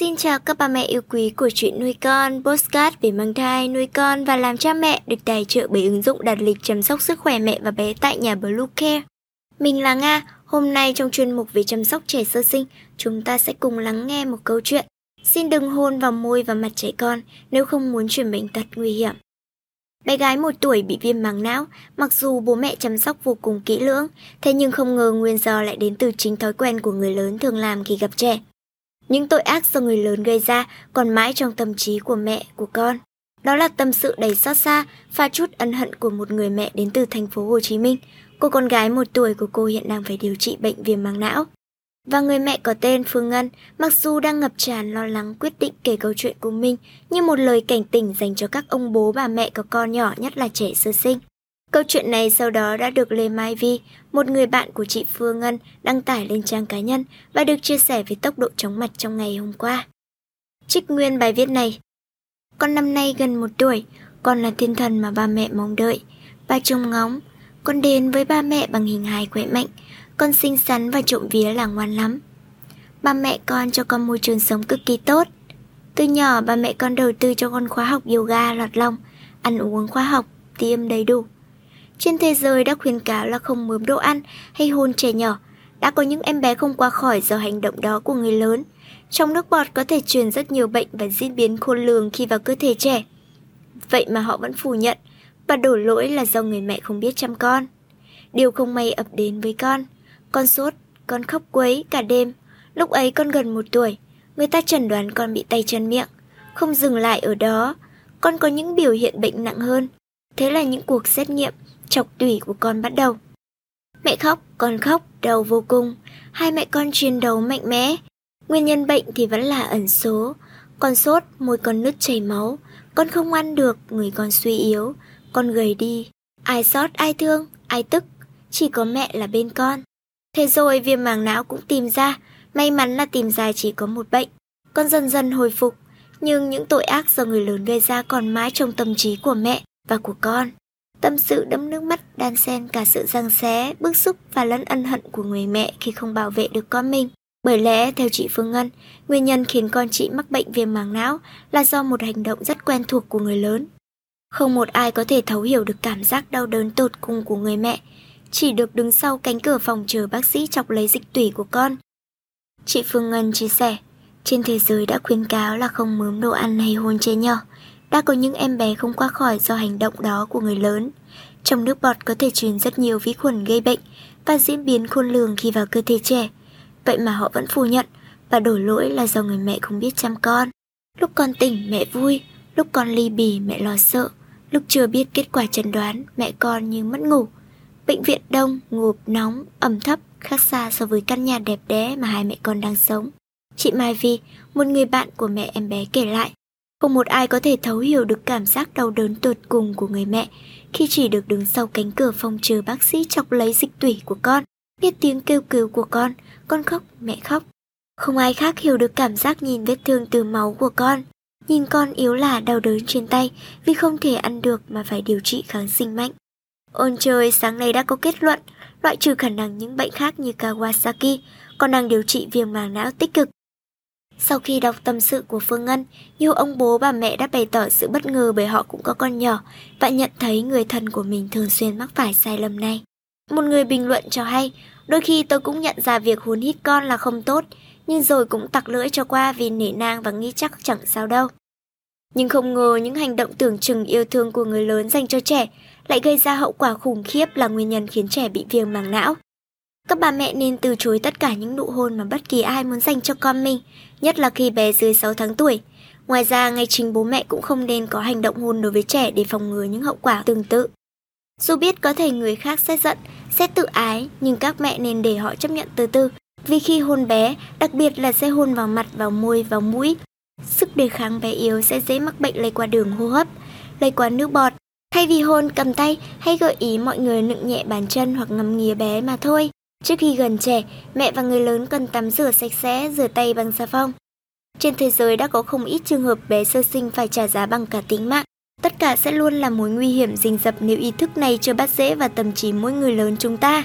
Xin chào các bà mẹ yêu quý của chuyện nuôi con, postcard về mang thai, nuôi con và làm cha mẹ được tài trợ bởi ứng dụng đặt lịch chăm sóc sức khỏe mẹ và bé tại nhà Blue Care. Mình là Nga, hôm nay trong chuyên mục về chăm sóc trẻ sơ sinh, chúng ta sẽ cùng lắng nghe một câu chuyện. Xin đừng hôn vào môi và mặt trẻ con nếu không muốn chuyển bệnh tật nguy hiểm. Bé gái một tuổi bị viêm màng não, mặc dù bố mẹ chăm sóc vô cùng kỹ lưỡng, thế nhưng không ngờ nguyên do lại đến từ chính thói quen của người lớn thường làm khi gặp trẻ. Những tội ác do người lớn gây ra còn mãi trong tâm trí của mẹ, của con. Đó là tâm sự đầy xót xa, pha chút ân hận của một người mẹ đến từ thành phố Hồ Chí Minh. Cô con gái một tuổi của cô hiện đang phải điều trị bệnh viêm màng não. Và người mẹ có tên Phương Ngân, mặc dù đang ngập tràn lo lắng quyết định kể câu chuyện của mình như một lời cảnh tỉnh dành cho các ông bố bà mẹ có con nhỏ nhất là trẻ sơ sinh. Câu chuyện này sau đó đã được Lê Mai Vi, một người bạn của chị Phương Ngân, đăng tải lên trang cá nhân và được chia sẻ với tốc độ chóng mặt trong ngày hôm qua. Trích nguyên bài viết này Con năm nay gần một tuổi, con là thiên thần mà ba mẹ mong đợi. Ba trông ngóng, con đến với ba mẹ bằng hình hài khỏe mạnh, con xinh xắn và trộm vía là ngoan lắm. Ba mẹ con cho con môi trường sống cực kỳ tốt. Từ nhỏ ba mẹ con đầu tư cho con khóa học yoga lọt lòng, ăn uống khóa học, tiêm đầy đủ. Trên thế giới đã khuyên cáo là không mớm đồ ăn hay hôn trẻ nhỏ. Đã có những em bé không qua khỏi do hành động đó của người lớn. Trong nước bọt có thể truyền rất nhiều bệnh và diễn biến khôn lường khi vào cơ thể trẻ. Vậy mà họ vẫn phủ nhận và đổ lỗi là do người mẹ không biết chăm con. Điều không may ập đến với con. Con sốt, con khóc quấy cả đêm. Lúc ấy con gần một tuổi, người ta chẩn đoán con bị tay chân miệng. Không dừng lại ở đó, con có những biểu hiện bệnh nặng hơn. Thế là những cuộc xét nghiệm chọc tủy của con bắt đầu. Mẹ khóc, con khóc, đau vô cùng. Hai mẹ con chiến đấu mạnh mẽ. Nguyên nhân bệnh thì vẫn là ẩn số. Con sốt, môi con nứt chảy máu. Con không ăn được, người con suy yếu. Con gầy đi. Ai sót, ai thương, ai tức. Chỉ có mẹ là bên con. Thế rồi viêm màng não cũng tìm ra. May mắn là tìm ra chỉ có một bệnh. Con dần dần hồi phục. Nhưng những tội ác do người lớn gây ra còn mãi trong tâm trí của mẹ và của con. Tâm sự đẫm nước mắt đan xen cả sự răng xé, bức xúc và lẫn ân hận của người mẹ khi không bảo vệ được con mình. Bởi lẽ, theo chị Phương Ngân, nguyên nhân khiến con chị mắc bệnh viêm màng não là do một hành động rất quen thuộc của người lớn. Không một ai có thể thấu hiểu được cảm giác đau đớn tột cùng của người mẹ, chỉ được đứng sau cánh cửa phòng chờ bác sĩ chọc lấy dịch tủy của con. Chị Phương Ngân chia sẻ, trên thế giới đã khuyến cáo là không mướm đồ ăn hay hôn chê nhau đã có những em bé không qua khỏi do hành động đó của người lớn. Trong nước bọt có thể truyền rất nhiều vi khuẩn gây bệnh và diễn biến khôn lường khi vào cơ thể trẻ. Vậy mà họ vẫn phủ nhận và đổ lỗi là do người mẹ không biết chăm con. Lúc con tỉnh mẹ vui, lúc con ly bì mẹ lo sợ, lúc chưa biết kết quả chẩn đoán mẹ con như mất ngủ. Bệnh viện đông, ngộp, nóng, ẩm thấp khác xa so với căn nhà đẹp đẽ mà hai mẹ con đang sống. Chị Mai Vi, một người bạn của mẹ em bé kể lại, không một ai có thể thấu hiểu được cảm giác đau đớn tột cùng của người mẹ khi chỉ được đứng sau cánh cửa phòng chờ bác sĩ chọc lấy dịch tủy của con, biết tiếng kêu cứu của con, con khóc, mẹ khóc. Không ai khác hiểu được cảm giác nhìn vết thương từ máu của con, nhìn con yếu là đau đớn trên tay vì không thể ăn được mà phải điều trị kháng sinh mạnh. Ôn trời sáng nay đã có kết luận, loại trừ khả năng những bệnh khác như Kawasaki, con đang điều trị viêm màng não tích cực. Sau khi đọc tâm sự của Phương Ngân, nhiều ông bố bà mẹ đã bày tỏ sự bất ngờ bởi họ cũng có con nhỏ và nhận thấy người thân của mình thường xuyên mắc phải sai lầm này. Một người bình luận cho hay, đôi khi tôi cũng nhận ra việc hôn hít con là không tốt, nhưng rồi cũng tặc lưỡi cho qua vì nể nang và nghĩ chắc chẳng sao đâu. Nhưng không ngờ những hành động tưởng chừng yêu thương của người lớn dành cho trẻ lại gây ra hậu quả khủng khiếp là nguyên nhân khiến trẻ bị viêm màng não. Các bà mẹ nên từ chối tất cả những nụ hôn mà bất kỳ ai muốn dành cho con mình, nhất là khi bé dưới 6 tháng tuổi. Ngoài ra, ngay chính bố mẹ cũng không nên có hành động hôn đối với trẻ để phòng ngừa những hậu quả tương tự. Dù biết có thể người khác sẽ giận, sẽ tự ái, nhưng các mẹ nên để họ chấp nhận từ từ. Vì khi hôn bé, đặc biệt là sẽ hôn vào mặt, vào môi, vào mũi, sức đề kháng bé yếu sẽ dễ mắc bệnh lây qua đường hô hấp, lây qua nước bọt. Thay vì hôn cầm tay hay gợi ý mọi người nựng nhẹ bàn chân hoặc ngầm nghía bé mà thôi. Trước khi gần trẻ, mẹ và người lớn cần tắm rửa sạch sẽ, rửa tay bằng xà phòng. Trên thế giới đã có không ít trường hợp bé sơ sinh phải trả giá bằng cả tính mạng. Tất cả sẽ luôn là mối nguy hiểm rình rập nếu ý thức này chưa bắt dễ và tâm trí mỗi người lớn chúng ta.